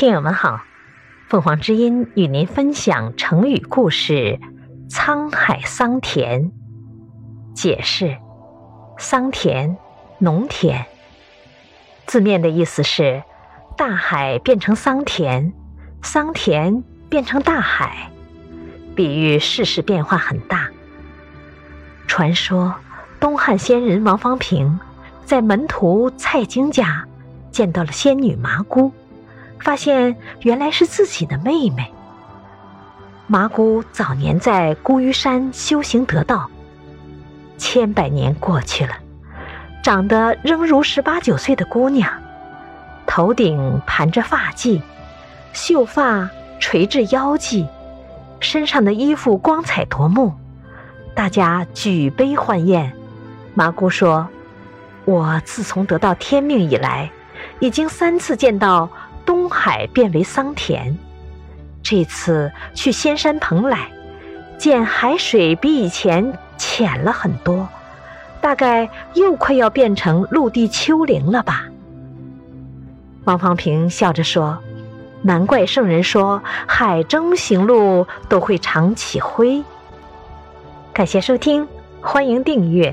听友们好，凤凰之音与您分享成语故事“沧海桑田”。解释：桑田，农田。字面的意思是，大海变成桑田，桑田变成大海，比喻世事变化很大。传说，东汉仙人王方平在门徒蔡京家见到了仙女麻姑。发现原来是自己的妹妹。麻姑早年在孤屿山修行得道，千百年过去了，长得仍如十八九岁的姑娘，头顶盘着发髻，秀发垂至腰际，身上的衣服光彩夺目，大家举杯欢宴。麻姑说：“我自从得到天命以来，已经三次见到。”东海变为桑田，这次去仙山蓬莱，见海水比以前浅了很多，大概又快要变成陆地丘陵了吧？王方平笑着说：“难怪圣人说海中行路都会常起灰。”感谢收听，欢迎订阅。